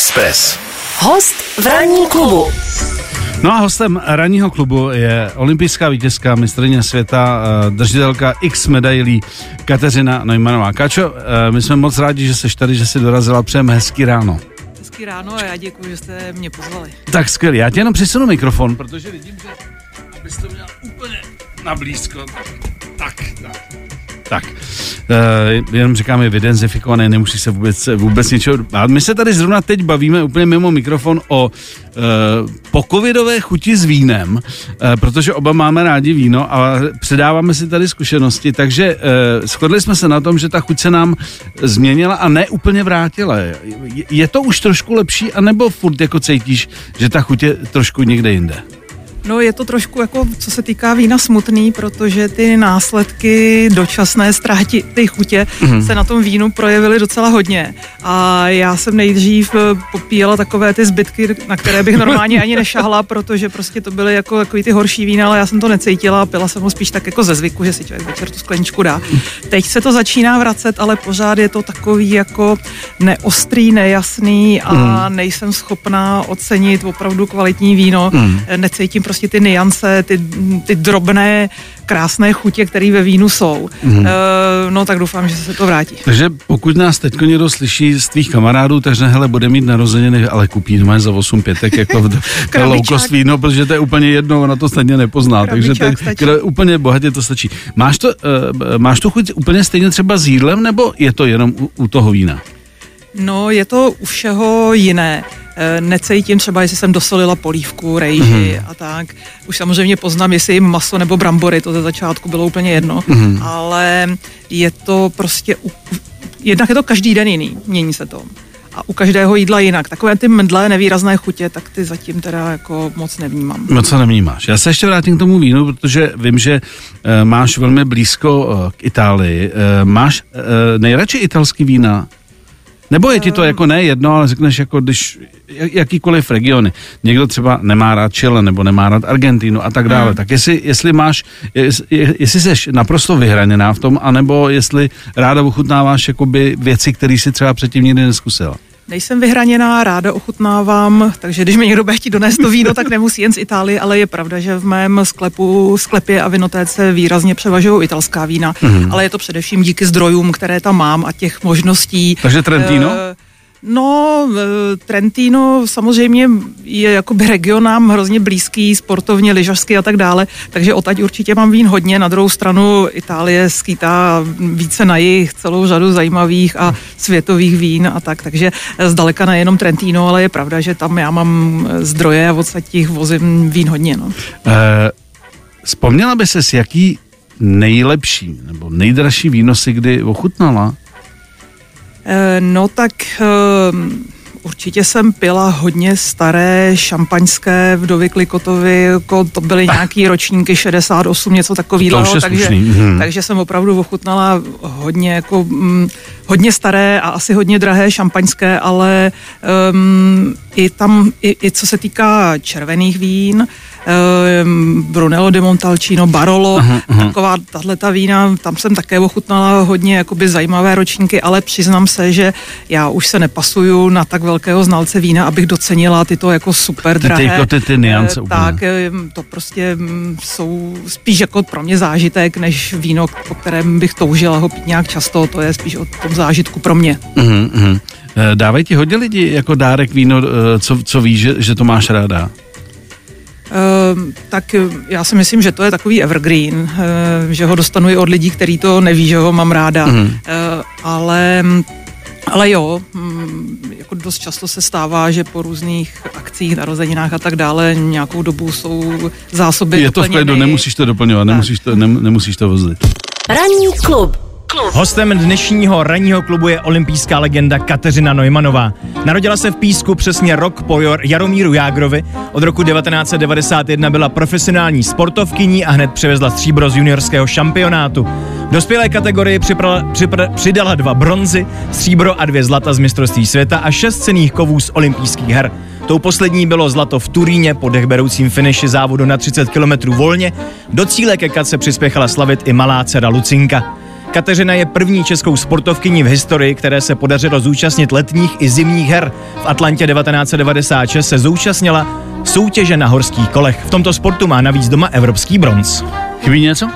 Express. Host v ranní klubu. No a hostem ranního klubu je olympijská vítězka, mistrně světa, eh, držitelka X medailí Kateřina Neumannová. Kačo, eh, my jsme moc rádi, že jsi tady, že jsi dorazila. Přejeme hezký ráno. Hezký ráno a já děkuji, že jste mě pozvali. Tak skvělý. Já ti jenom přesunu mikrofon, protože vidím, že abys to měl úplně na blízko. Tak, tak. Tak, uh, jenom říkám, je vydenzifikované, nemusí se vůbec, vůbec něčeho... A my se tady zrovna teď bavíme úplně mimo mikrofon o uh, pokovidové chuti s vínem, uh, protože oba máme rádi víno a předáváme si tady zkušenosti, takže uh, shodli jsme se na tom, že ta chuť se nám změnila a ne úplně vrátila. Je, je to už trošku lepší, anebo furt jako cítíš, že ta chuť je trošku někde jinde? No je to trošku jako, co se týká vína smutný, protože ty následky dočasné ztráty ty chutě mm. se na tom vínu projevily docela hodně. A já jsem nejdřív eh, popíjela takové ty zbytky, na které bych normálně ani nešahla, protože prostě to byly jako takový ty horší vína, ale já jsem to necítila, pila jsem ho spíš tak jako ze zvyku, že si člověk večer tu skleničku dá. Teď se to začíná vracet, ale pořád je to takový jako neostrý, nejasný a mm. nejsem schopná ocenit opravdu kvalitní víno. Mm. Necítím prostě ty niance, ty, ty drobné, krásné chutě, které ve vínu jsou. Mm. E, no tak doufám, že se to vrátí. Takže pokud nás teď někdo slyší z tvých kamarádů, takže hele, bude mít narozeniny, ale kupí doma za 8 pětek jako v low cost víno, protože to je úplně jedno, ona to stejně nepozná, takže to je, úplně bohatě to stačí. Máš, to, uh, máš tu chuť úplně stejně třeba s jídlem, nebo je to jenom u, u toho vína? No, je to u všeho jiné. Eh, necítím třeba, jestli jsem dosolila polívku, rejži mm. a tak. Už samozřejmě poznám, jestli jim maso nebo brambory, to ze začátku bylo úplně jedno, mm. ale je to prostě, jednak je to každý den jiný, mění se to a u každého jídla jinak. Takové ty mdlé, nevýrazné chutě, tak ty zatím teda jako moc nevnímám. Moc nevnímáš. Já se ještě vrátím k tomu vínu, protože vím, že e, máš velmi blízko e, k Itálii. E, máš e, nejradši italský vína? Nebo je ti to jako ne jedno, ale řekneš jako když jakýkoliv regiony. Někdo třeba nemá rád Chile nebo nemá rád Argentínu a tak dále. Hmm. Tak jestli, jestli máš, jestli, jestli jsi naprosto vyhraněná v tom, anebo jestli ráda ochutnáváš jakoby věci, které si třeba předtím nikdy neskusila. Nejsem vyhraněná, ráda ochutnávám, takže když mi někdo bude chtít donést to víno, tak nemusí jen z Itálie, ale je pravda, že v mém sklepu, sklepě a vinotéce výrazně převažují italská vína, mm-hmm. ale je to především díky zdrojům, které tam mám a těch možností. Takže Trentino? Uh, No, Trentino samozřejmě je jakoby region nám hrozně blízký, sportovně, lyžařský a tak dále, takže odtaď určitě mám vín hodně. Na druhou stranu Itálie skýtá více na jich celou řadu zajímavých a světových vín a tak, takže zdaleka nejenom Trentino, ale je pravda, že tam já mám zdroje a odsaď těch vozím vín hodně. No. Eh, vzpomněla by se, jaký nejlepší nebo nejdražší víno si kdy ochutnala? Eh, no tak eh, určitě jsem pila hodně staré šampaňské vdovy Klikotovi, jako to byly nějaký ročníky 68, něco takového, takže, hmm. takže jsem opravdu ochutnala hodně jako hm, hodně staré a asi hodně drahé šampaňské, ale um, i tam, i, i co se týká červených vín, Brunello de Montalcino, Barolo, uh-huh, uh-huh. taková tahle ta vína, tam jsem také ochutnala hodně jakoby zajímavé ročníky, ale přiznám se, že já už se nepasuju na tak velkého znalce vína, abych docenila tyto jako super drahé. Ty, jako ty, ty niance uh, Tak to prostě um, jsou spíš jako pro mě zážitek, než víno, po kterém bych toužila ho pít nějak často, to je spíš o tom zážitku pro mě. Uh-huh, Dávají ti hodně lidi jako dárek víno, eh, co, co víš, že, že to máš ráda? Uh, tak já si myslím, že to je takový evergreen, uh, že ho dostanu i od lidí, kteří to neví, že ho mám ráda, uh, ale ale jo, hm, jako dost často se stává, že po různých akcích, narozeninách a tak dále nějakou dobu jsou zásoby Je to v klidu, nemusíš to doplňovat, nemusíš to, nemusíš to vozit. Ranní klub klub. Hostem dnešního ranního klubu je olympijská legenda Kateřina Neumannová. Narodila se v Písku přesně rok po Jaromíru Jágrovi. Od roku 1991 byla profesionální sportovkyní a hned převezla stříbro z juniorského šampionátu. V dospělé kategorii připra, připra, přidala dva bronzy, stříbro a dvě zlata z mistrovství světa a šest cených kovů z olympijských her. Tou poslední bylo zlato v Turíně po dechberoucím finiši závodu na 30 km volně. Do cíle ke se přispěchala slavit i malá dcera Lucinka. Kateřina je první českou sportovkyní v historii, které se podařilo zúčastnit letních i zimních her. V Atlantě 1996 se zúčastnila soutěže na horských kolech. V tomto sportu má navíc doma evropský bronz. Chybí něco?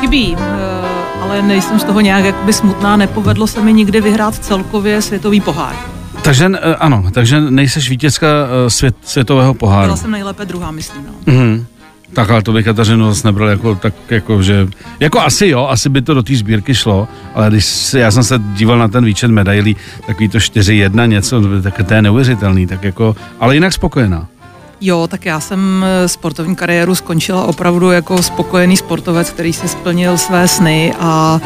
Chybí, eh, ale nejsem z toho nějak jakoby smutná, nepovedlo se mi nikdy vyhrát celkově světový pohár. Takže eh, ano, takže nejseš vítězka eh, svět, světového poháru. Byla jsem nejlépe druhá, myslím. No. Mhm. Tak ale to by Kateřinu zase nebral jako, tak jako, že, jako asi jo, asi by to do té sbírky šlo, ale když se, já jsem se díval na ten výčet medailí, takový to 4-1 něco, tak to je neuvěřitelný, tak jako, ale jinak spokojená. Jo, tak já jsem eh, sportovní kariéru skončila opravdu jako spokojený sportovec, který si splnil své sny a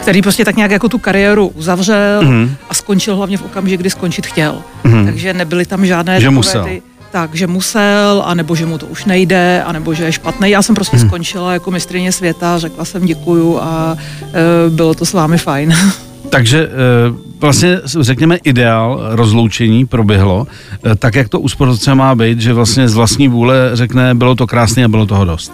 který prostě tak nějak jako tu kariéru uzavřel mm-hmm. a skončil hlavně v okamžiku, kdy skončit chtěl. Mm-hmm. Takže nebyly tam žádné že musel. Ty, tak, že musel, anebo že mu to už nejde, anebo že je špatný. Já jsem prostě hmm. skončila jako mistrině světa, řekla jsem děkuju a e, bylo to s vámi fajn. Takže e, vlastně řekněme ideál rozloučení proběhlo, e, tak jak to u sportovce má být, že vlastně z vlastní vůle řekne, bylo to krásné a bylo toho dost.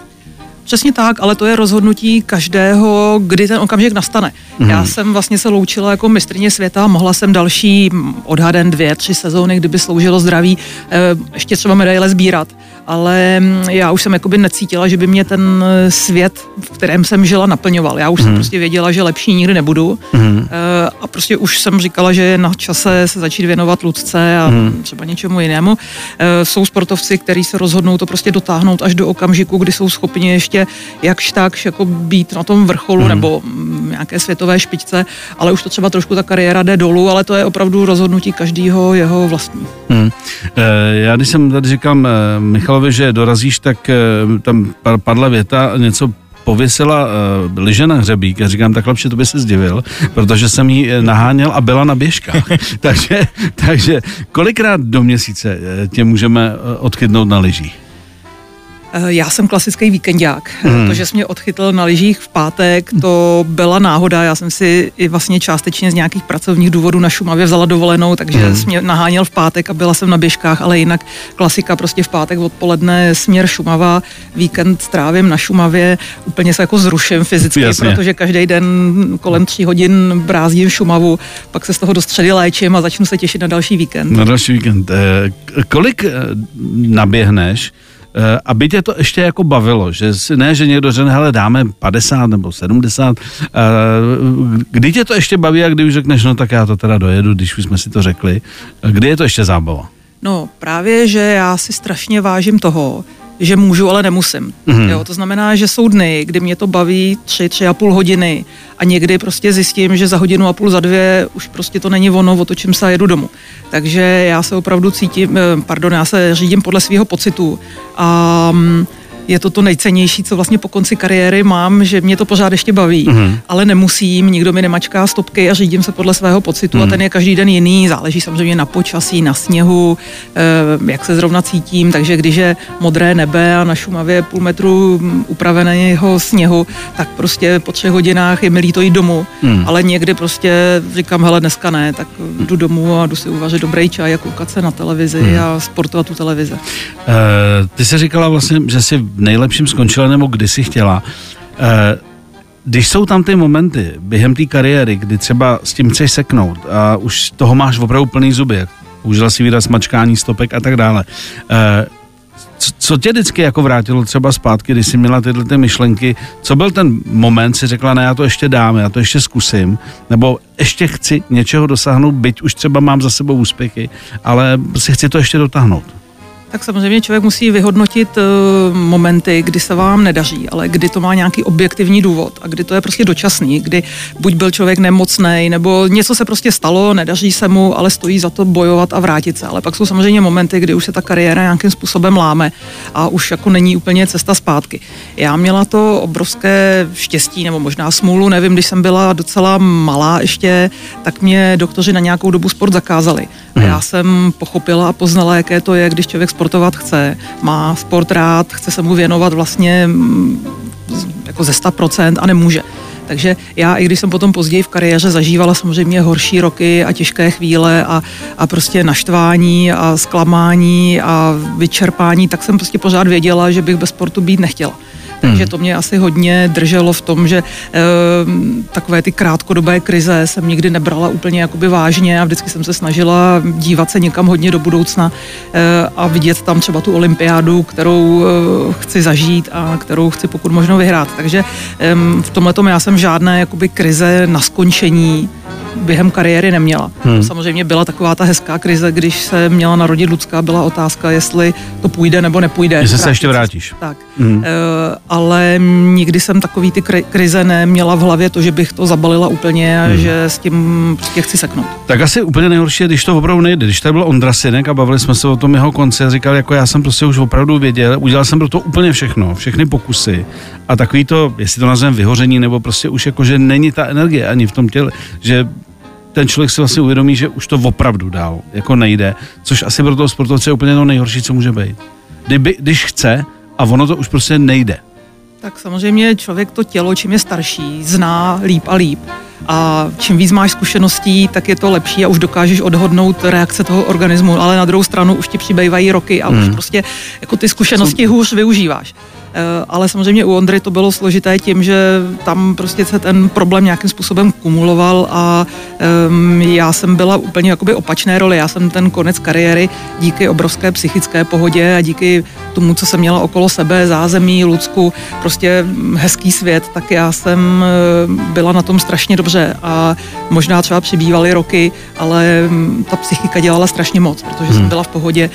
Přesně tak, ale to je rozhodnutí každého, kdy ten okamžik nastane. Mm. Já jsem vlastně se loučila jako mistrně světa, mohla jsem další odhaden dvě, tři sezóny, kdyby sloužilo zdraví, eh, ještě třeba medaile sbírat ale mm, já už jsem jakoby necítila, že by mě ten svět, v kterém jsem žila, naplňoval. Já už mm. jsem mhm. prostě věděla, že lepší nikdy nebudu mm. a prostě už jsem říkala, že je na čase se začít věnovat ludce a mm. třeba něčemu jinému. Eh, jsou sportovci, kteří se rozhodnou to prostě dotáhnout až do okamžiku, kdy jsou schopni ještě jakž takž jako být na tom vrcholu mm. nebo nějaké světové špičce, ale už to třeba trošku ta kariéra jde dolů, ale to je opravdu rozhodnutí každého jeho vlastní. Mm. Já když jsem tady říkal Michal Michalovi, že dorazíš, tak eh, tam padla věta, něco pověsila uh, liže na hřebík a říkám, tak lepší to by se zdivil, protože jsem eh, naháněl a byla na běžkách. takže, takže kolikrát do měsíce tě můžeme odchytnout na lyžích? Eh, já jsem klasický víkendák. Hmm. To, že jsi mě odchytl na lyžích v pátek, to byla náhoda. Já jsem si i vlastně částečně z nějakých pracovních důvodů na Šumavě vzala dovolenou, takže hmm. jsi mě naháněl v pátek a byla jsem na běžkách, ale jinak klasika prostě v pátek odpoledne směr Šumava, víkend strávím na Šumavě, úplně se jako zruším fyzicky, Jasně. protože každý den kolem tří hodin brázdím Šumavu, pak se z toho do středy léčím a začnu se těšit na další víkend. Na další víkend. Eh, kolik eh, naběhneš? Eh, aby tě to ještě jako bavilo, že ne, že někdo řekne, hele, dáme 50 nebo 70, eh, kdy tě to ještě baví a kdy už řekneš, no tak já to teda dojedu, když už jsme si to řekli, eh, kdy je to ještě zábava? No právě, že já si strašně vážím toho, že můžu, ale nemusím. Mm-hmm. Jo, to znamená, že jsou dny, kdy mě to baví tři, tři a půl hodiny a někdy prostě zjistím, že za hodinu a půl, za dvě už prostě to není ono, otočím se a jedu domů. Takže já se opravdu cítím, eh, pardon, já se řídím podle svého pocitu a um, je to to nejcennější, co vlastně po konci kariéry mám, že mě to pořád ještě baví, mm-hmm. ale nemusím, nikdo mi nemačká stopky a řídím se podle svého pocitu mm-hmm. a mhm. ten je každý den jiný, záleží samozřejmě na počasí, na sněhu, eh, jak se zrovna cítím, takže když je modré nebe a na Šumavě půl metru upraveného sněhu, tak prostě po třech hodinách je milý to jít domů, mm. ale někdy prostě říkám, hele dneska ne, tak jdu domů a jdu si uvařit dobrý čaj a koukat se na televizi mm. a sportovat tu televizi. Uh, ty jsi říkala vlastně, že jsi nejlepším skončila nebo kdy si chtěla. Eh, když jsou tam ty momenty během té kariéry, kdy třeba s tím chceš seknout a už toho máš opravdu plný zuby, užila si výraz mačkání stopek a tak dále, eh, co tě vždycky jako vrátilo třeba zpátky, když jsi měla tyhle ty myšlenky, co byl ten moment, si řekla, ne, já to ještě dám, já to ještě zkusím, nebo ještě chci něčeho dosáhnout, byť už třeba mám za sebou úspěchy, ale si chci to ještě dotáhnout. Tak samozřejmě člověk musí vyhodnotit uh, momenty, kdy se vám nedaří, ale kdy to má nějaký objektivní důvod a kdy to je prostě dočasný, kdy buď byl člověk nemocný, nebo něco se prostě stalo, nedaří se mu, ale stojí za to bojovat a vrátit se. Ale pak jsou samozřejmě momenty, kdy už se ta kariéra nějakým způsobem láme a už jako není úplně cesta zpátky. Já měla to obrovské štěstí, nebo možná smůlu, nevím, když jsem byla docela malá ještě, tak mě doktoři na nějakou dobu sport zakázali. A já jsem pochopila a poznala, jaké to je, když člověk sportovat chce, má sport rád, chce se mu věnovat vlastně mm, jako ze 100% a nemůže. Takže já, i když jsem potom později v kariéře zažívala samozřejmě horší roky a těžké chvíle a, a prostě naštvání a zklamání a vyčerpání, tak jsem prostě pořád věděla, že bych bez sportu být nechtěla. Takže to mě asi hodně drželo v tom, že e, takové ty krátkodobé krize jsem nikdy nebrala úplně jakoby vážně a vždycky jsem se snažila dívat se někam hodně do budoucna e, a vidět tam třeba tu olympiádu, kterou e, chci zažít a kterou chci pokud možno vyhrát. Takže e, v tomhle já jsem žádné jakoby krize na skončení během kariéry neměla. Hmm. Samozřejmě byla taková ta hezká krize, když se měla narodit Lucka, byla otázka, jestli to půjde nebo nepůjde. Jestli se ještě vrátíš. Tak. Hmm. E, ale nikdy jsem takový ty krize neměla v hlavě, to, že bych to zabalila úplně a hmm. že s tím prostě chci seknout. Tak asi úplně nejhorší je, když to opravdu nejde. Když tady byl Ondra Synek a bavili jsme se o tom jeho konci a říkal, jako já jsem prostě už opravdu věděl, udělal jsem pro to úplně všechno, všechny pokusy a takový to, jestli to nazveme vyhoření, nebo prostě už jako, že není ta energie ani v tom těle, že ten člověk si vlastně uvědomí, že už to opravdu dál jako nejde, což asi pro toho sportovce je úplně to nejhorší, co může být. Kdyby, když chce a ono to už prostě nejde. Tak samozřejmě člověk to tělo, čím je starší, zná líp a líp. A čím víc máš zkušeností, tak je to lepší a už dokážeš odhodnout reakce toho organismu, ale na druhou stranu už ti přibývají roky a hmm. už prostě jako ty zkušenosti hůř využíváš. Eh, ale samozřejmě u Ondry to bylo složité tím, že tam prostě se ten problém nějakým způsobem kumuloval a um, já jsem byla úplně jakoby opačné roli. Já jsem ten konec kariéry díky obrovské psychické pohodě a díky tomu, co jsem měla okolo sebe, zázemí, Lucku, prostě hezký svět, tak já jsem eh, byla na tom strašně dobře a možná třeba přibývaly roky, ale mm, ta psychika dělala strašně moc, protože hmm. jsem byla v pohodě.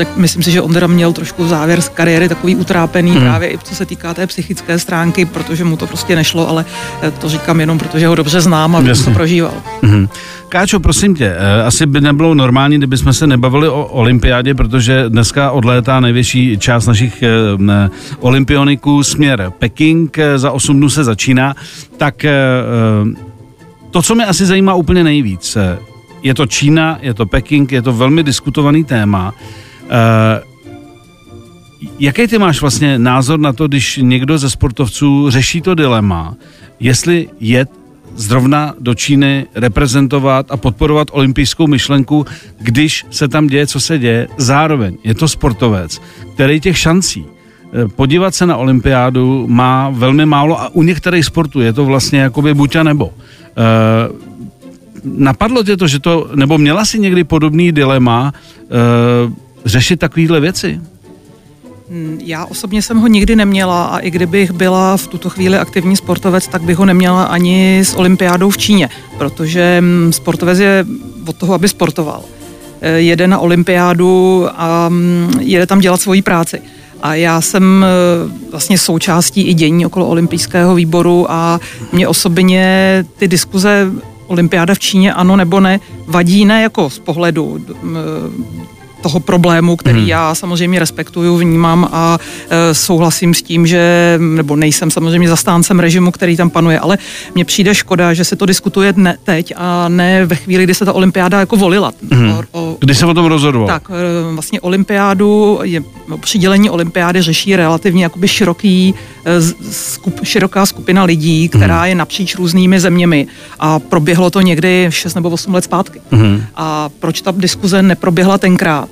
Eh, myslím si, že Ondra měl trošku závěr z kariéry takový utrápený, hmm. právě i co se týká té psychické stránky, protože mu to prostě nešlo, ale eh, to říkám jenom, protože ho dobře znám a to prožíval. Hmm. Káčo, prosím tě, eh, asi by nebylo normální, kdybychom se nebavili o olympiádě, protože dneska odlétá největší část našich ne, olympioniků směr Peking, za 8 dnů se začíná, tak to, co mě asi zajímá úplně nejvíc, je to Čína, je to Peking, je to velmi diskutovaný téma. Jaký ty máš vlastně názor na to, když někdo ze sportovců řeší to dilema, jestli jet zrovna do Číny reprezentovat a podporovat olympijskou myšlenku, když se tam děje, co se děje. Zároveň je to sportovec, který těch šancí eh, podívat se na olympiádu má velmi málo a u některých sportů je to vlastně jakoby buď a nebo. E, napadlo tě to, že to, nebo měla si někdy podobný dilema e, řešit takovéhle věci? Hmm, já osobně jsem ho nikdy neměla a i kdybych byla v tuto chvíli aktivní sportovec, tak bych ho neměla ani s olympiádou v Číně, protože hmm, sportovec je od toho, aby sportoval. Eh, jede na olympiádu a hmm, jede tam dělat svoji práci. A já jsem eh, vlastně součástí i dění okolo olympijského výboru a mě osobně ty diskuze olympiáda v Číně ano nebo ne vadí ne jako z pohledu toho problému, který hmm. já samozřejmě respektuju, vnímám a e, souhlasím s tím, že, nebo nejsem samozřejmě zastáncem režimu, který tam panuje, ale mně přijde škoda, že se to diskutuje ne teď a ne ve chvíli, kdy se ta olympiáda jako volila. Hmm. O, o, kdy se o tom rozhodoval? Tak, e, vlastně olympiádu, je, no, přidělení olympiády řeší relativně jakoby široký, skup, široká skupina lidí, která hmm. je napříč různými zeměmi a proběhlo to někdy 6 nebo 8 let zpátky. Hmm. A proč ta diskuze neproběhla tenkrát?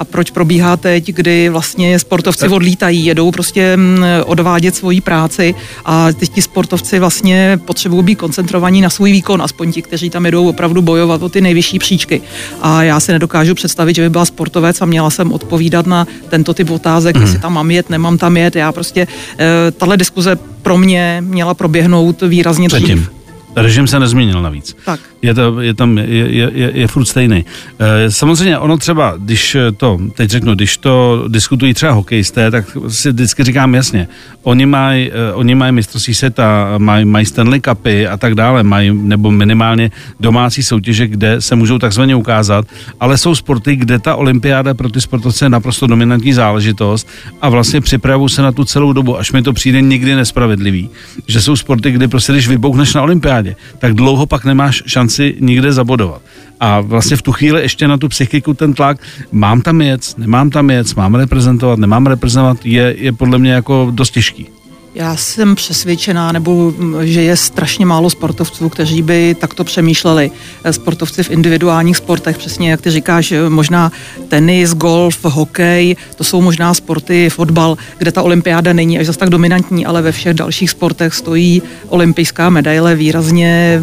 A proč probíhá teď, kdy vlastně sportovci odlítají, jedou prostě mm, odvádět svoji práci a teď ti sportovci vlastně potřebují být koncentrovaní na svůj výkon, aspoň ti, kteří tam jedou opravdu bojovat o ty nejvyšší příčky. A já si nedokážu představit, že by byla sportovec a měla jsem odpovídat na tento typ otázek, mm. jestli tam mám jet, nemám tam jet. Já prostě, e, tahle diskuze pro mě měla proběhnout výrazně dřív. Režim se nezměnil navíc. Tak. Je, to, je tam, je, je, je, je furt stejný. E, samozřejmě ono třeba, když to, teď řeknu, když to diskutují třeba hokejisté, tak si vždycky říkám jasně, oni mají e, oni maj mistrovství světa, mají maj Stanley Cupy a tak dále, mají nebo minimálně domácí soutěže, kde se můžou takzvaně ukázat, ale jsou sporty, kde ta olympiáda pro ty sportovce je naprosto dominantní záležitost a vlastně připravují se na tu celou dobu, až mi to přijde nikdy nespravedlivý, že jsou sporty, kdy prostě když vybouchneš na olympiádě, tak dlouho pak nemáš šanci nikde zabodovat. A vlastně v tu chvíli ještě na tu psychiku ten tlak, mám tam jet, nemám tam jet, mám reprezentovat, nemám reprezentovat, je, je podle mě jako dost těžký. Já jsem přesvědčená, nebo mm, že je strašně málo sportovců, kteří by takto přemýšleli. Eh, Sportovci v individuálních sportech, přesně jak ty říkáš, eh, možná tenis, golf, hokej, to jsou možná sporty, fotbal, kde ta olympiáda není až zas tak dominantní, ale ve všech dalších sportech stojí olympijská medaile výrazně,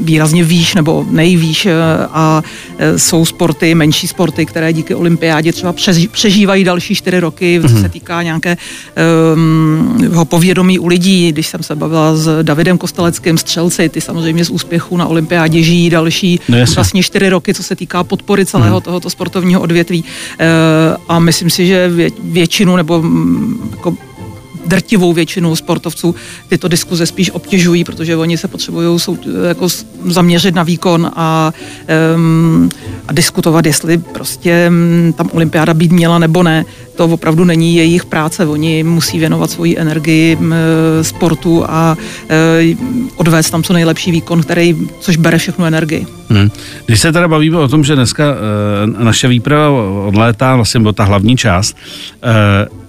výrazně výš nebo nejvýš eh, a jsou sporty, menší sporty, které díky olympiádě třeba přežívají další čtyři roky, co se týká nějaké um, povědomí u lidí, když jsem se bavila s Davidem Kosteleckým, střelci, ty samozřejmě z úspěchu na olympiádě žijí další no vlastně čtyři roky, co se týká podpory celého hmm. tohoto sportovního odvětví. E, a myslím si, že vě, většinu nebo mm, jako drtivou většinu sportovců tyto diskuze spíš obtěžují, protože oni se potřebují sou, jako zaměřit na výkon a, um, a diskutovat, jestli prostě tam olympiáda být měla nebo ne. To opravdu není jejich práce. Oni musí věnovat svoji energii sportu a um, odvést tam co nejlepší výkon, který, což bere všechnu energii. Hmm. Když se teda bavíme o tom, že dneska uh, naše výprava odlétá, vlastně byla ta hlavní část, uh,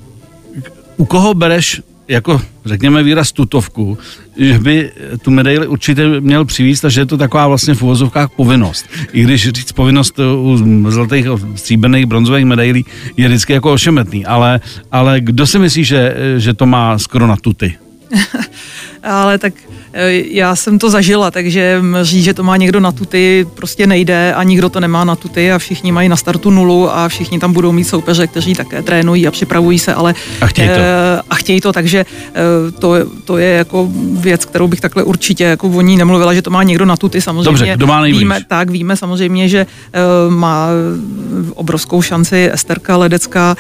u koho bereš jako, řekněme, výraz tutovku, že by tu medaili určitě měl přivízt a že je to taková vlastně v uvozovkách povinnost. I když říct povinnost u zlatých, stříbrných, bronzových medailí je vždycky jako ošemetný, ale, ale kdo si myslí, že, že to má skoro na tuty? ale tak já jsem to zažila, takže říct, že to má někdo na tuty, prostě nejde a nikdo to nemá na tuty a všichni mají na startu nulu a všichni tam budou mít soupeře, kteří také trénují a připravují se, ale a chtějí to, e, a chtějí to takže e, to, to je jako věc, kterou bych takhle určitě jako o ní nemluvila, že to má někdo na tuty, samozřejmě. Dobře, kdo má víme, tak víme samozřejmě, že má obrovskou šanci Esterka Ledecká,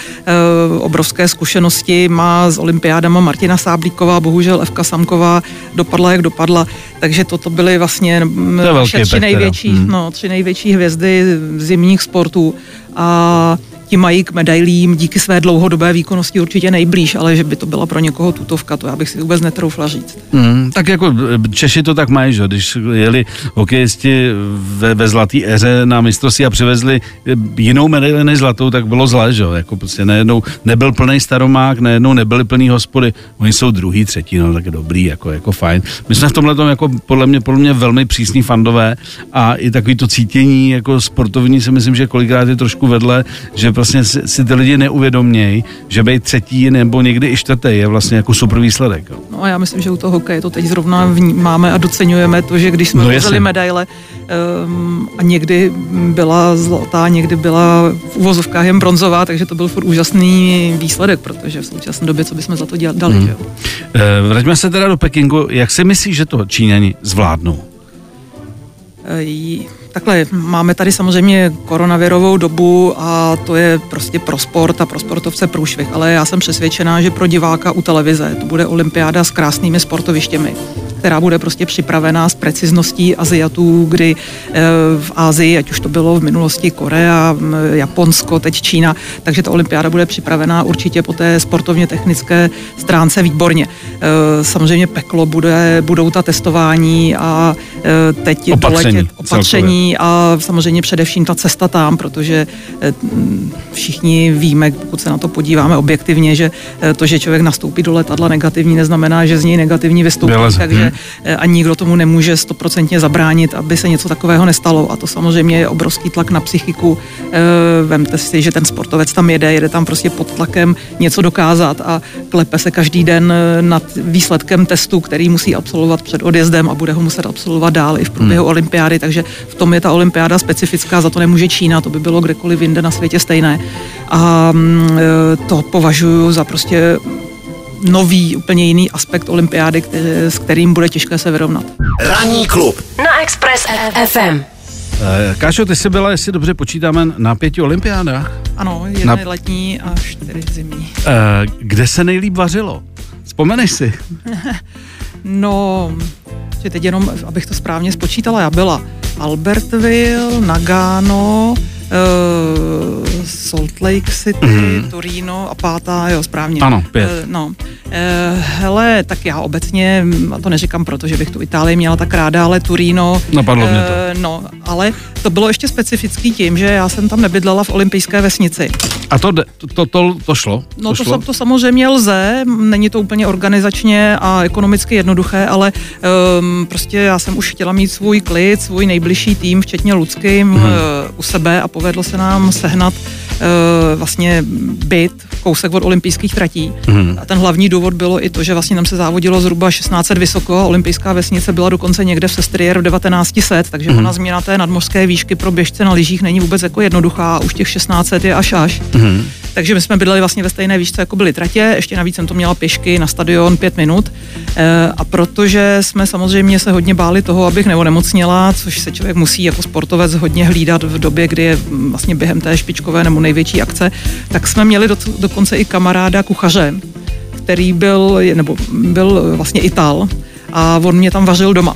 obrovské zkušenosti má s olympiádama Martina Sáblíková, bohužel Evka Samková dopadla, jak dopadla. Takže toto byly vlastně naše tři největší, hmm. no, tři největší hvězdy zimních sportů. A ti mají k medailím díky své dlouhodobé výkonnosti určitě nejblíž, ale že by to byla pro někoho tutovka, to já bych si vůbec netroufla říct. Mm, tak jako eh, Češi to tak mají, že když jeli hokejisti ve, ve zlatý éře na mistrovství a přivezli eh, jinou medaili než zlatou, tak bylo zle, že jako prostě najednou nebyl plný staromák, najednou nebyli plný hospody, oni jsou druhý, třetí, no tak dobrý, jako, jako fajn. My jsme v tomhle tom jako podle mě, podle mě velmi přísní fandové a i takový to cítění jako sportovní si myslím, že kolikrát je trošku vedle, že vlastně si, si ty lidi neuvědomějí, že být třetí nebo někdy i čtvrtý je vlastně jako super výsledek. No a já myslím, že u toho hokeje to teď zrovna vnímáme a docenujeme to, že když jsme no, vzali medaile um, a někdy byla zlatá, někdy byla v uvozovkách jen bronzová, takže to byl furt úžasný výsledek, protože v současné době, co bychom za to dali. Hmm. Že jo? E, vraťme se teda do Pekingu. Jak si myslíš, že to Číňani zvládnou? E, Takhle, máme tady samozřejmě koronavirovou dobu a to je prostě pro sport a pro sportovce průšvih, ale já jsem přesvědčená, že pro diváka u televize to bude olympiáda s krásnými sportovištěmi která bude prostě připravená s precizností Aziatů, kdy eh, v Ázii, ať už to bylo v minulosti Korea, Japonsko, teď Čína, takže ta olympiáda bude připravená určitě po té sportovně technické stránce výborně. Eh, samozřejmě peklo bude, budou ta testování a eh, teď opatření, doletět opatření celkově. a samozřejmě především ta cesta tam, protože všichni víme, pokud se na to podíváme objektivně, že to, že člověk nastoupí do letadla negativní, neznamená, že z něj negativní vystoupí. Takže Eh, a nikdo tomu nemůže stoprocentně zabránit, aby se něco takového nestalo. A to samozřejmě je obrovský tlak na psychiku. Eh, vemte si, že ten sportovec tam jede, jede tam prostě pod tlakem něco dokázat a klepe se každý den eh, nad výsledkem testu, který musí absolvovat před odjezdem a bude ho muset absolvovat dál i v průběhu hmm. olympiády. Takže v tom je ta olympiáda specifická, za to nemůže Čína, to by bylo kdekoliv jinde na světě stejné. A mm, to považuji za prostě nový, úplně jiný aspekt olympiády, který, s kterým bude těžké se vyrovnat. Ranní klub na Express FM. Eh, Kášo, ty jsi byla, jestli dobře počítáme, na pěti olympiádách? Ano, jedna na... letní a čtyři zimní. Uh, kde se nejlíp vařilo? Vzpomeneš si? no, že teď jenom, abych to správně spočítala, já byla Albertville, Nagano, uh, Salt Lake City, mm-hmm. Torino a pátá, jo, správně. Ano, pět. E, no. E, hele, tak já obecně, a to neříkám proto, že bych tu Itálii měla tak ráda, ale Turino. Napadlo mě to. No, ale to bylo ještě specifický tím, že já jsem tam nebydlela v olympijské vesnici. A to, to, to, to, to šlo? No to, to, šlo? to samozřejmě lze, není to úplně organizačně a ekonomicky jednoduché, ale um, prostě já jsem už chtěla mít svůj klid, svůj nejbližší tým, včetně Lucky, hmm. uh, u sebe a povedlo se nám sehnat uh, vlastně byt, kousek od olympijských tratí. Hmm. A ten hlavní důvod bylo i to, že vlastně tam se závodilo zhruba 1600 vysoko a olympijská vesnice byla dokonce někde v Sestriere v 1900, takže hmm. ona změna té nadmořské výšky pro běžce na lyžích není vůbec jako jednoduchá, už těch 1600 je až až. Hmm. Takže my jsme bydleli vlastně ve stejné výšce, jako byly tratě, ještě navíc jsem to měla pěšky na stadion pět minut. E, a protože jsme samozřejmě se hodně báli toho, abych neonemocněla, což se člověk musí jako sportovec hodně hlídat v době, kdy je vlastně během té špičkové nebo největší akce, tak jsme měli do, dokonce i kamaráda kuchaře, který byl, nebo byl vlastně Ital a on mě tam vařil doma.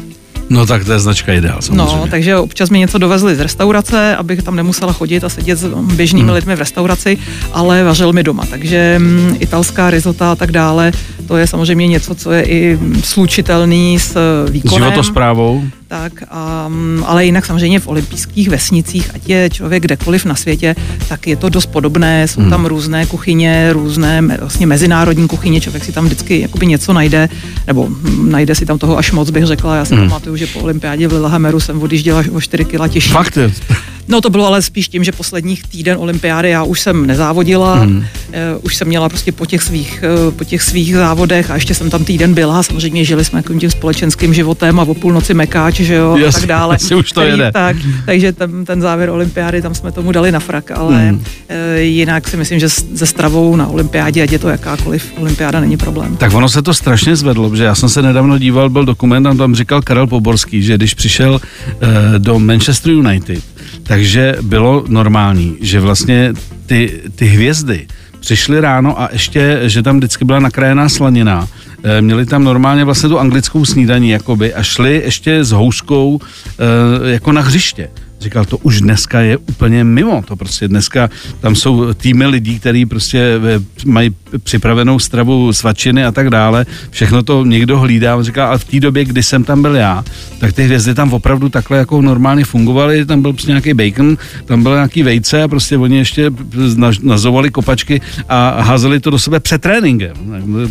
No tak to je značka ideál, samozřejmě. No, takže občas mi něco dovezli z restaurace, abych tam nemusela chodit a sedět s běžnými hmm. lidmi v restauraci, ale vařil mi doma. Takže m, italská risota a tak dále, to je samozřejmě něco, co je i slučitelný s výkonem. S životosprávou. Tak, um, ale jinak samozřejmě v olympijských vesnicích, ať je člověk kdekoliv na světě, tak je to dost podobné. Jsou hmm. tam různé kuchyně, různé vlastně mezinárodní kuchyně, člověk si tam vždycky jakoby něco najde, nebo najde si tam toho až moc, bych řekla. Já si hmm. pamatuju, že po olympiádě v Lillehammeru jsem odjížděla o 4 kg těžší. Fakt je. No to bylo ale spíš tím, že posledních týden olympiády já už jsem nezávodila, hmm. uh, už jsem měla prostě po těch, svých, uh, po těch svých závodech a ještě jsem tam týden byla, samozřejmě žili jsme jako tím společenským životem a o půlnoci mekáč, že jo, Jasně, a tak dále. Asi už to jede. Tak, takže ten, ten závěr olympiády, tam jsme tomu dali na frak, ale hmm. uh, jinak si myslím, že se stravou na olympiádě, ať je to jakákoliv olympiáda, není problém. Tak ono se to strašně zvedlo, protože já jsem se nedávno díval, byl dokument, a tam říkal Karel Poborský, že když přišel uh, do Manchester United, takže bylo normální, že vlastně ty, ty hvězdy přišly ráno a ještě, že tam vždycky byla nakrájená slanina, měli tam normálně vlastně tu anglickou snídaní jakoby a šli ještě s houskou jako na hřiště. Říkal, to už dneska je úplně mimo, to prostě dneska tam jsou týmy lidí, kteří prostě mají připravenou stravu svačiny a tak dále, všechno to někdo hlídá, on říká, ale v té době, kdy jsem tam byl já, tak ty hvězdy tam opravdu takhle jako normálně fungovaly, tam byl prostě nějaký bacon, tam byl nějaký vejce a prostě oni ještě nazovali kopačky a házeli to do sebe před tréninkem.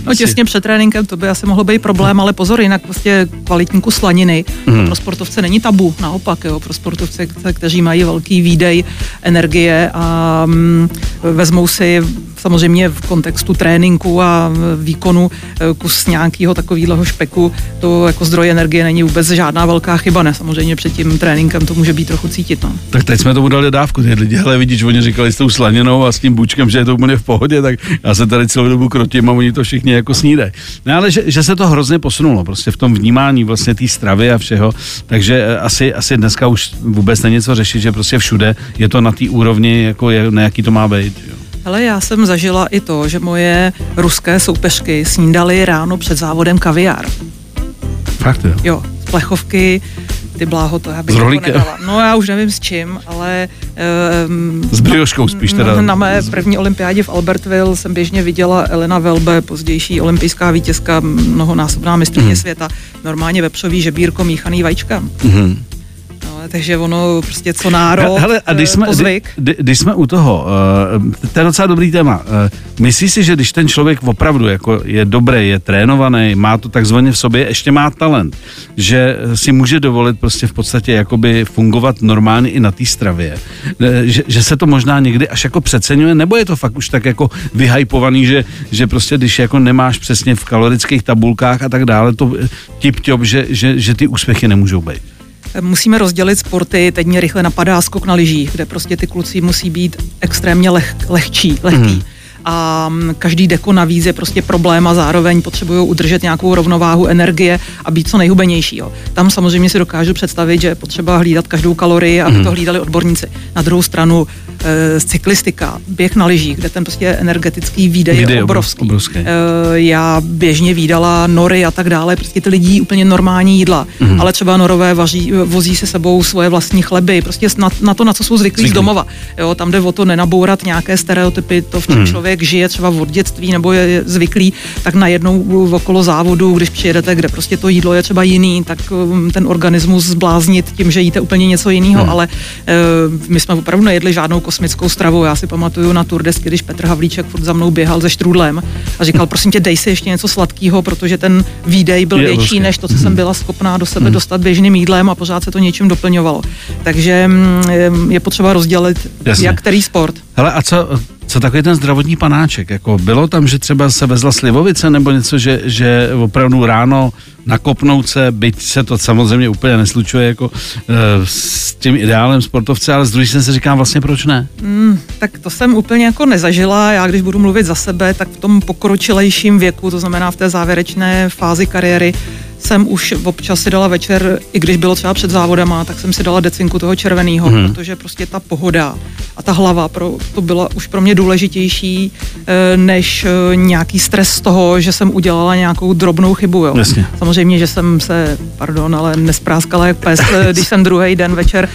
No těsně před tréninkem to by asi mohlo být problém, ale pozor, jinak prostě kvalitní slaniny hmm. pro sportovce není tabu, naopak, jo, pro sportovce, kteří mají velký výdej energie a mm, vezmou si samozřejmě v kontextu tréninku a výkonu e, kus nějakého takového špeku, to jako zdroj energie není vůbec žádná velká chyba, ne? Samozřejmě před tím tréninkem to může být trochu cítit. No. Tak teď jsme tomu dali dávku, ty lidi, ale vidíš, oni říkali s tou slaninou a s tím bučkem, že je to úplně v pohodě, tak já se tady celou dobu krotím a oni to všichni jako snídají. No ale že, že, se to hrozně posunulo, prostě v tom vnímání vlastně té stravy a všeho, takže e, asi, asi dneska už vůbec není co řešit, že prostě všude je to na té úrovni, jako je, na jaký to má být. Jo. Ale já jsem zažila i to, že moje ruské soupeřky snídali ráno před závodem kaviár. Fakt jo? Jo, z plechovky, ty bláho, to já bych S jako nedala. No já už nevím s čím, ale... Um, s brioškou spíš teda. Na, na mé první olympiádě v Albertville jsem běžně viděla Elena Velbe, pozdější olympijská vítězka, mnohonásobná mistrně mm. světa, normálně vepřový žebírko míchaný vajíčka. Mm takže ono prostě co národ, Hele, a když jsme, kdy, kdy, když jsme u toho, uh, to je docela dobrý téma. Uh, myslíš si, že když ten člověk opravdu jako je dobrý, je trénovaný, má to takzvaně v sobě, ještě má talent, že si může dovolit prostě v podstatě jakoby fungovat normálně i na té stravě, že, že se to možná někdy až jako přeceňuje, nebo je to fakt už tak jako vyhypovaný, že, že prostě když jako nemáš přesně v kalorických tabulkách a tak dále, to tip že, že, že ty úspěchy nemůžou být musíme rozdělit sporty. Teď mě rychle napadá skok na lyžích, kde prostě ty kluci musí být extrémně leh, lehčí, lehký. Mm. A každý deko navíc je prostě problém a zároveň potřebují udržet nějakou rovnováhu energie a být co nejhubenější. Jo. Tam samozřejmě si dokážu představit, že je potřeba hlídat každou kalorii, aby mm. to hlídali odborníci. Na druhou stranu e, cyklistika, běh na lyžích, kde ten prostě energetický výdej Výdej je obrovský. obrovský. E, já běžně výdala nory a tak dále, prostě ty lidi úplně normální jídla, Mhm. ale třeba norové vaří, vozí se sebou svoje vlastní chleby, prostě na, na to, na co jsou zvyklí z domova. Jo, tam jde o to nenabourat nějaké stereotypy, to v čem Mhm. člověk žije třeba od dětství nebo je zvyklý, tak najednou okolo závodu, když přijedete, kde prostě to jídlo je třeba jiný, tak um, ten organismus zbláznit tím, že jíte úplně něco jiného, Hmm. ale uh, my jsme opravdu nejedli žádnou kosmickou stravu. Já si pamatuju na Tour desky, když Petr Havlíček furt za mnou běhal se štrůdlem a říkal, prosím tě, dej si ještě něco sladkého, protože ten výdej byl Je větší než to, co jsem byla schopná do sebe dostat běžným jídlem a pořád se to něčím doplňovalo. Takže mm, je potřeba rozdělit, Jasně. jak který sport. Hele, a co, co takový ten zdravotní panáček? Jako bylo tam, že třeba se vezla slivovice nebo něco, že, že opravdu ráno nakopnout se, byť se to samozřejmě úplně neslučuje jako e, s tím ideálem sportovce, ale z druhé se říkám vlastně proč ne? Tak to jsem úplně jako nezažila. Já když budu mluvit za sebe, tak v tom pokročilejším věku, to znamená v té závěrečné fázi kariéry, jsem už občas si dala večer, i když bylo třeba před závodama, tak jsem si dala decinku toho červeného, mm. protože prostě ta pohoda a ta hlava pro, to byla už pro mě důležitější eh, než eh, nějaký stres z toho, že jsem udělala nějakou drobnou chybu. Jo. Jasně. Samozřejmě, že jsem se, pardon, ale nespráskala jak pes, eh, když jsem druhý den večer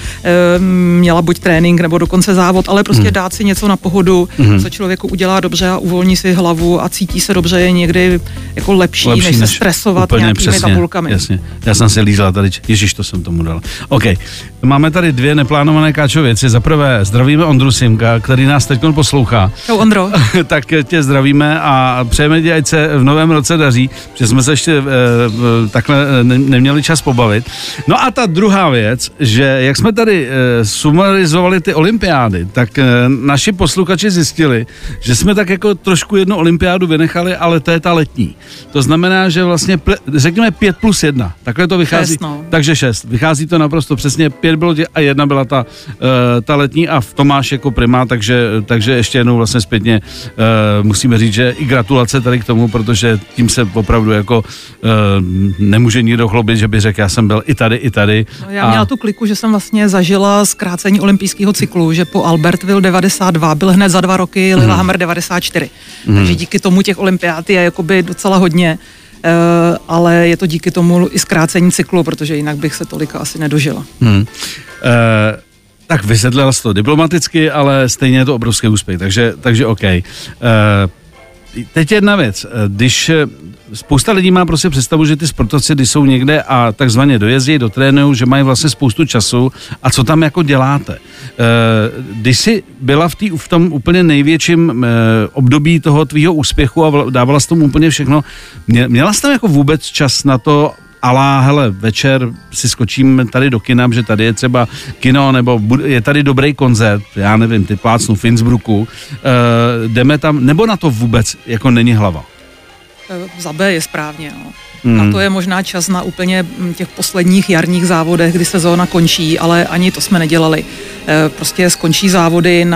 měla buď trénink nebo dokonce závod, ale prostě dát si něco na pohodu, co člověku udělá dobře a uvolní si hlavu a cítí se dobře, je někdy jako lepší, lepší než, než se stresovat nějakými přesně, Jasně. Já jsem si lízla tady, ježíš, to jsem tomu dal. OK, máme tady dvě neplánované káčo věci. Za prvé zdravíme Ondru Simka, který nás teď poslouchá. Čau Ondro. tak tě zdravíme a přejeme ti, ať se v novém roce daří, že jsme se ještě e, takhle ne, neměli čas pobavit. No a ta druhá věc, že jak jsme tady e, sumarizovali ty olympiády, tak e, naši posluchači zjistili, že jsme tak jako trošku jednu olympiádu vynechali, ale to je ta letní. To znamená, že vlastně, ple, řekněme 5 plus 1, takhle to vychází. Šest, no. Takže 6. Vychází to naprosto přesně, 5 bylo tě a jedna byla ta, e, ta letní a v tom máš jako prima, takže, takže ještě jednou vlastně zpětně uh, musíme říct, že i gratulace tady k tomu, protože tím se opravdu jako uh, nemůže nikdo chlubit, že by řekl, já jsem byl i tady, i tady. No, já měla tu kliku, že jsem vlastně zažila zkrácení olympijského cyklu, že po Albertville 92 byl hned za dva roky. Lillehammer 94. Takže díky tomu těch olympiád je jakoby docela hodně. Uh, ale je to díky tomu i zkrácení cyklu, protože jinak bych se tolika asi nedožila. Hmm. Uh, tak vysvětlila jsi to diplomaticky, ale stejně je to obrovský úspěch, takže, takže OK. Uh, teď jedna věc, když eh, spousta lidí má prostě představu, že ty sportovci, když jsou někde a takzvaně dojezdí, dotrénují, že mají vlastně spoustu času a co tam jako děláte. Eh, Když jsi byla v, tý, v tom úplně největším eh, období toho tvýho úspěchu a dávala jsi tomu úplně všechno, mě- měla jsi tam jako vůbec čas na to, ale hele, večer si skočím tady do kina, že tady je třeba kino, nebo je tady dobrý koncert, já nevím, ty plácnu v Innsbrucku, e, jdeme tam, nebo na to vůbec jako není hlava. Eh, Za B je správně. No. Hmm. A to je možná čas na úplně mm, těch posledních jarních závodech, kdy sezóna končí, ale ani to jsme nedělali. Eh, Prostě skončí závody,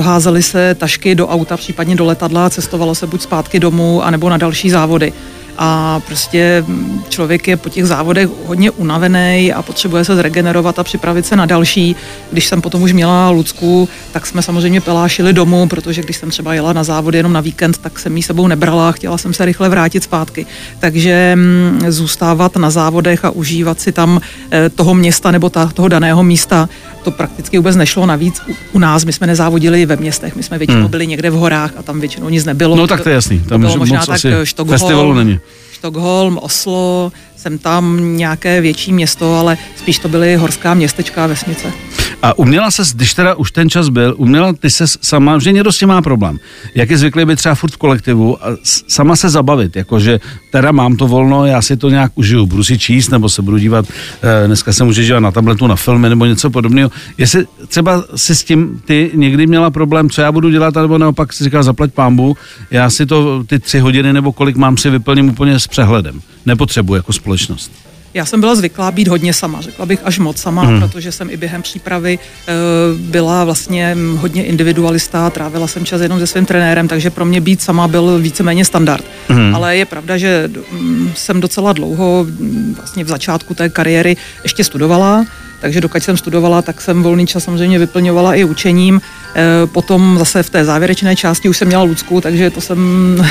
házely se tašky do auta, případně do letadla, cestovalo se buď zpátky domů, anebo na další závody. A prostě člověk je po těch závodech hodně unavený a potřebuje se zregenerovat a připravit se na další. Když jsem potom už měla Lucku, tak jsme samozřejmě pelášili domů, protože když jsem třeba jela na závody jenom na víkend, tak jsem jí sebou nebrala a chtěla jsem se rychle vrátit zpátky. Takže mm, zůstávat na závodech a užívat si tam eh, toho města nebo toho daného místa, to prakticky vůbec nešlo. Navíc u, u nás, my jsme nezávodili ve městech, my jsme většinou Hmm. byli někde v horách a tam většinou nic nebylo. No tak to je jasný, tam bylo už možná tak asi eh, Štokholm, festivalu není. Štokholm, Oslo, jsem tam nějaké větší město, ale spíš to byly horská městečka a vesnice. A uměla se, když teda už ten čas byl, uměla ty se sama, že někdo s tím má problém. Jak je zvyklý být třeba furt v kolektivu a sama se zabavit, jakože teda mám to volno, já si to nějak užiju, budu si číst nebo se budu dívat, eh, dneska se může dívat na tabletu, na filmy nebo něco podobného. Jestli třeba si s tím ty někdy měla problém, co já budu dělat, nebo naopak si říkala zaplať pámbu, já si to ty tři hodiny nebo kolik mám si vyplním úplně s přehledem. Nepotřebuji jako společnost. Já jsem byla zvyklá být hodně sama, řekla bych až moc sama, hmm. protože jsem i během přípravy e, byla vlastně hodně individualista, trávila jsem čas jenom se svým trenérem, takže pro mě být sama byl víceméně standard. Hmm. Ale je pravda, že mm, jsem docela dlouho, mm, vlastně v začátku té kariéry ještě studovala, takže dokud jsem studovala, tak jsem volný čas samozřejmě vyplňovala i učením. E, potom zase v té závěrečné části už jsem měla Lucku, takže to jsem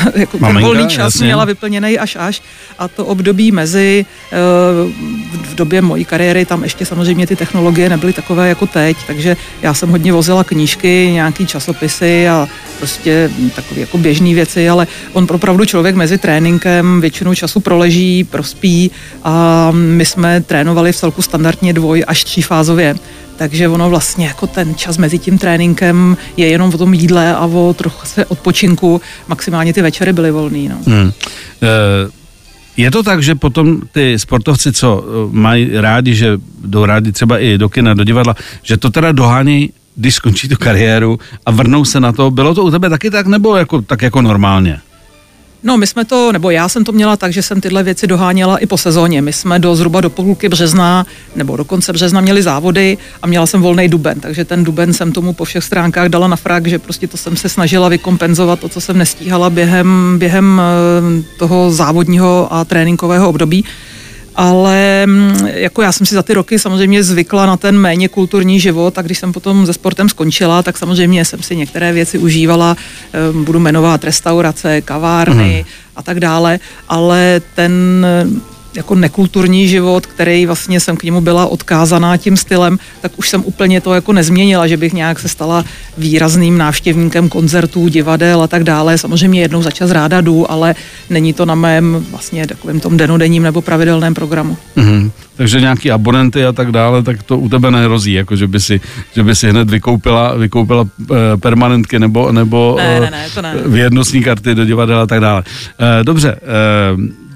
jako Maminka, volný čas jasně. měla vyplněný až až. A to období mezi e, v době mojí kariéry tam ještě samozřejmě ty technologie nebyly takové jako teď, takže já jsem hodně vozila knížky, nějaký časopisy a prostě takové jako běžné věci, ale on opravdu člověk mezi tréninkem většinu času proleží, prospí a my jsme trénovali v celku standardně dvoj až třífázově. Takže ono vlastně jako ten čas mezi tím tréninkem je jenom o tom jídle a o trochu se odpočinku. Maximálně ty večery byly volný. No. Hmm. Eh, Je to tak, že potom ty sportovci, co eh, mají rádi, že jdou rádi třeba i do kina, do divadla, že to teda dohání, když skončí tu kariéru a vrnou se na to. Bylo to u tebe taky tak, nebo jako, tak jako normálně? No, my jsme to, nebo já jsem to měla tak, že jsem tyhle věci doháněla i po sezóně. My jsme do zhruba do půlky března nebo do konce března měli závody a měla jsem volný duben, takže ten duben jsem tomu po všech stránkách dala na frak, že prostě to jsem se snažila vykompenzovat to, co jsem nestíhala během, během eh, toho závodního a tréninkového období ale mm, jako já jsem si za ty roky samozřejmě zvykla na ten méně kulturní život a když jsem potom se sportem skončila, tak samozřejmě jsem si některé věci užívala, eh, budu jmenovat restaurace, kavárny a tak dále, ale ten jako nekulturní život, který vlastně jsem k němu byla odkázaná tím stylem, tak už jsem úplně to jako nezměnila, že bych nějak se stala výrazným návštěvníkem koncertů, divadel a tak dále. Samozřejmě jednou za čas ráda jdu, ale není to na mém vlastně takovém tom denodenním nebo pravidelném programu. Mhm. Takže nějaký abonenty a tak dále, tak to u tebe nehrozí, jako že by si, že by si hned vykoupila, vykoupila eh, permanentky nebo, nebo Ne, eh, ne, ne, to ne. vědnostní karty do divadel a tak dále. Eh, dobře,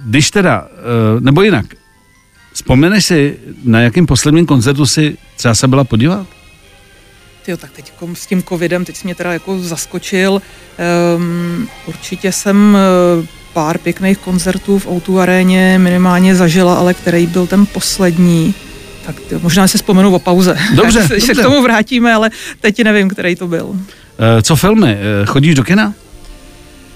když teda, eh, nebo jinak, vzpomeneš si, na jakém posledním koncertu si třeba se byla podívat? Tyjo, tak teď s tím covidem, teď jsi mě teda jako zaskočil. Um, určitě jsem eh, pár pěkných koncertů v O2 aréně minimálně zažila, ale který byl ten poslední. Tak tyjo, možná si vzpomenu o pauze. Dobře, Tak se, se dobře. k tomu vrátíme, ale teď nevím, který to byl. Eh, co filmy? Chodíš do kina?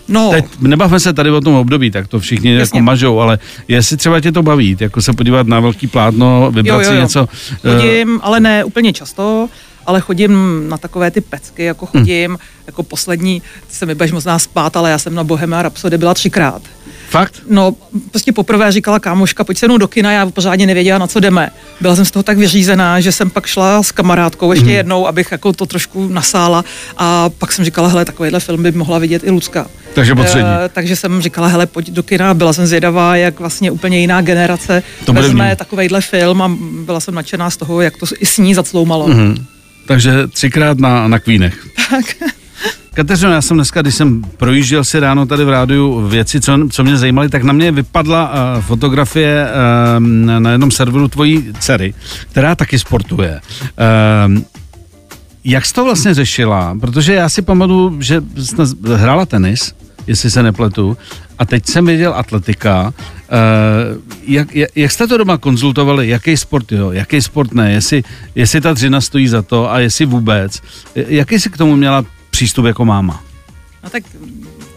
No, Teď nebavme se tady o tom období, tak to všichni jako Jasně. mažou, ale jestli třeba tě to baví, jako se podívat na velký plátno, vybrat Jo, jo, si jo. něco. eh, chodím, ale ne úplně často, ale chodím na takové ty pecky, jako chodím, hmm. jako poslední, ty se mi budeš možná spát, ale já jsem na Bohemia Rhapsody byla třikrát. Fakt? No, prostě poprvé říkala kámoška, pojď se mnou do kina, já pořádně nevěděla, na co jdeme. Byla jsem z toho tak vyřízená, že jsem pak šla s kamarádkou ještě mm. jednou, abych jako to trošku nasála a pak jsem říkala, hele, takovýhle film by mohla vidět i Lucka. Takže potřední. Eh, takže jsem říkala, hele, pojď do kina, byla jsem zvědavá, jak vlastně úplně jiná generace To vezme takovejhle film a byla jsem nadšená z toho, jak to i s ní zacloumalo. Mm. Takže třikrát na, na Queenech. Tak. Kateřino, já jsem dneska, když jsem projížděl si ráno tady v rádiu věci, co, co mě zajímaly, tak na mě vypadla uh, fotografie uh, na jednom serveru tvojí dcery, která taky sportuje. Uh, jak jsi to vlastně řešila? Protože já si pamatuju, že jsi hrála tenis, jestli se nepletu, a teď jsem viděl atletika. Jak, jak, jak jste to doma konzultovali? Jaký sport jo, jaký sport ne? Jestli, jestli ta dřina stojí za to a jestli vůbec. Jaký jsi k tomu měla přístup jako máma? No tak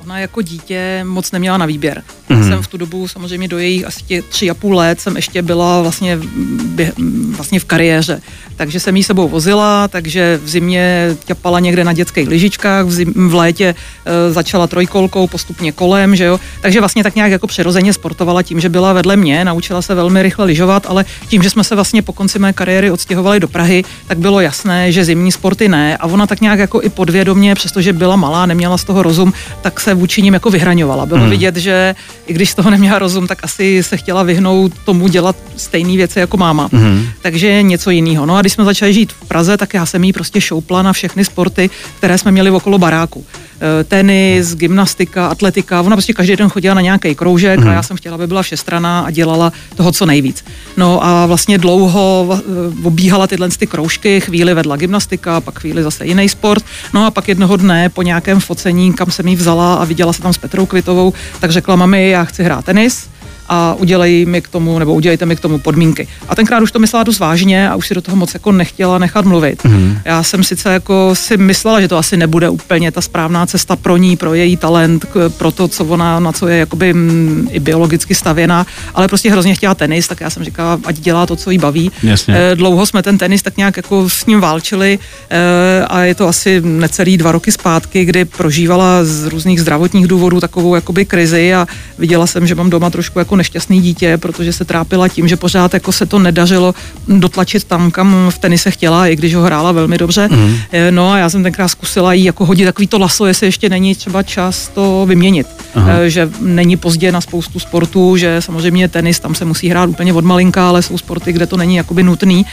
ona jako dítě moc neměla na výběr. Já Mhm. jsem v tu dobu samozřejmě do jejich asi tři a půl let jsem ještě byla vlastně, v- bě, vlastně v kariéře. Takže jsem jí sebou vozila, takže v zimě ťapala někde na dětských lyžičkách, v, zim, v létě e, začala trojkolkou, postupně kolem, že jo. Takže vlastně tak nějak jako přirozeně sportovala tím, že byla vedle mě, naučila se velmi rychle lyžovat, ale tím, že jsme se vlastně po konci mé kariéry odstěhovali do Prahy, tak bylo jasné, že zimní sporty ne. A ona tak nějak jako i podvědomě, přestože byla malá, neměla z toho rozum, tak se vůči ním jako vyhraňovala. Bylo hmm. vidět, že i když z toho neměla rozum, tak asi se chtěla vyhnout tomu dělat stejné věci jako máma. Hmm. Takže něco jiného. No a když jsme začali žít v Praze, tak já jsem jí prostě šoupla na všechny sporty, které jsme měli okolo baráku. E, Tenis, gymnastika, atletika, ona prostě každý den chodila na nějaký kroužek hmm. a já jsem chtěla, aby byla všestraná a dělala toho co nejvíc. No a vlastně dlouho e, obíhala tyhle ty kroužky, chvíli vedla gymnastika, pak chvíli zase jiný sport. No a pak jednoho dne po nějakém focení, kam jsem jí vzala a viděla se tam s Petrou Kvitovou, tak řekla mami, já chci hrát tenis a udělej mi k tomu, nebo udělejte mi k tomu podmínky. A tenkrát už to myslela dost vážně a už si do toho moc jako nechtěla nechat mluvit. Mm. Já jsem sice jako si myslela, že to asi nebude úplně ta správná cesta pro ní, pro její talent, k, pro to, co ona, na co je jakoby m, mm, i biologicky stavěná, ale prostě hrozně chtěla tenis, tak já jsem říkala, ať dělá to, co jí baví. Jasně. E, dlouho jsme ten tenis tak nějak jako s ním válčili e, a je to asi necelý dva roky zpátky, kdy prožívala z různých zdravotních důvodů takovou jakoby krizi a viděla jsem, že mám doma trošku jako nešťastný dítě, protože se trápila tím, že pořád jako se to nedařilo dotlačit tam, kam v tenise chtěla, i když ho hrála velmi dobře. Mm. No a já jsem tenkrát zkusila jí jako hodit takový to laso, jestli ještě není třeba čas to vyměnit. Aha. Eh, že není pozdě na spoustu sportů, že samozřejmě tenis tam se musí hrát úplně od malinka, ale jsou sporty, kde to není jakoby nutný.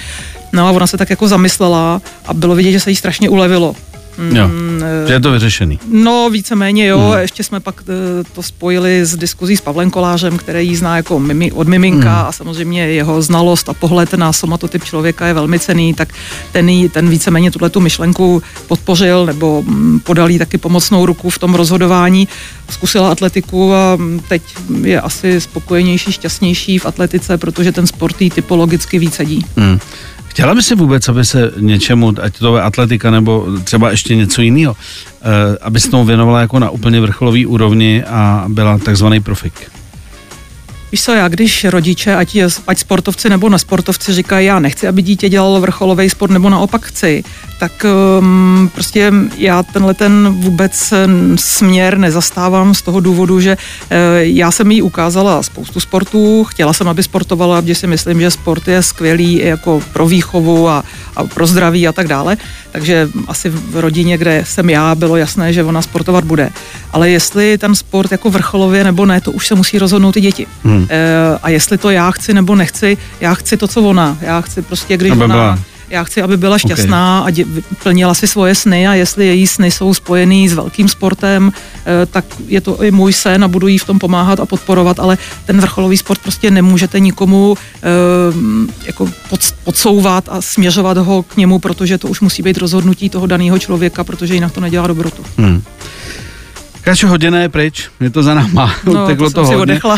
No a ona se tak jako zamyslela a bylo vidět, že se jí strašně ulevilo. Jo, mm, že je to vyřešený. No, víceméně jo, mm. ještě jsme pak eh, to spojili s diskuzí s Pavlem Kolářem, který ji zná jako mimi, od miminka mm. a samozřejmě jeho znalost a pohled na somatotyp člověka je velmi cený, tak ten, ten víceméně tuhle tu myšlenku podpořil nebo mm, podal jí taky pomocnou ruku v tom rozhodování. Zkusila atletiku a mm, teď je asi spokojenější, šťastnější v atletice, protože ten sport jí typologicky víc sedí. Mm. Chtěla by si vůbec, aby se něčemu, ať to je atletika nebo třeba ještě něco jiného, eh, aby se tomu věnovala jako na úplně vrcholový úrovni a byla takzvaný profik? Víš co, já když rodiče, ať, ať sportovci nebo nesportovci říkají, já nechci, aby dítě dělalo vrcholový sport, nebo naopak chci, tak um, prostě já tenhle ten vůbec směr nezastávám z toho důvodu, že uh, já jsem jí ukázala spoustu sportů, chtěla jsem, aby sportovala, protože si myslím, že sport je skvělý jako pro výchovu a, a pro zdraví a tak dále. Takže asi v rodině, kde jsem já, bylo jasné, že ona sportovat bude. Ale jestli ten sport jako vrcholově nebo ne, to už se musí rozhodnout i děti. Hmm. Uh, a jestli to já chci nebo nechci, já chci to, co ona. Já chci prostě, když ona... Byla já chci, aby byla šťastná okay. a dě, plnila si svoje sny a jestli její sny jsou spojený s velkým sportem, eh, tak je to i můj sen a budu jí v tom pomáhat a podporovat, ale ten vrcholový sport prostě nemůžete nikomu eh, jako pod, podsouvat a směřovat ho k němu, protože to už musí být rozhodnutí toho daného člověka, protože jinak to nedělá dobrotu. Hmm. Kačo, hodina je pryč, je to za náma, no, to, to hodně.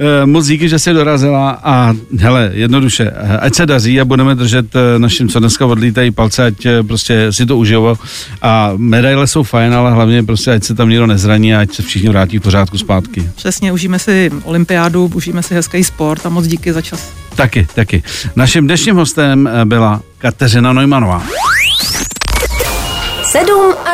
Eh, moc díky, že jsi dorazila a hele, jednoduše, eh, ať se daří a budeme držet eh, našim, co dneska odlítají palce, ať prostě si to užijou a medaile jsou fajn, ale hlavně prostě ať se tam nikdo nezraní a ať se všichni vrátí v pořádku zpátky. Přesně, užijeme si olympiádu, užijeme si hezký sport a moc díky za čas. Taky, taky. Naším dnešním hostem byla Kateřina Neumannová.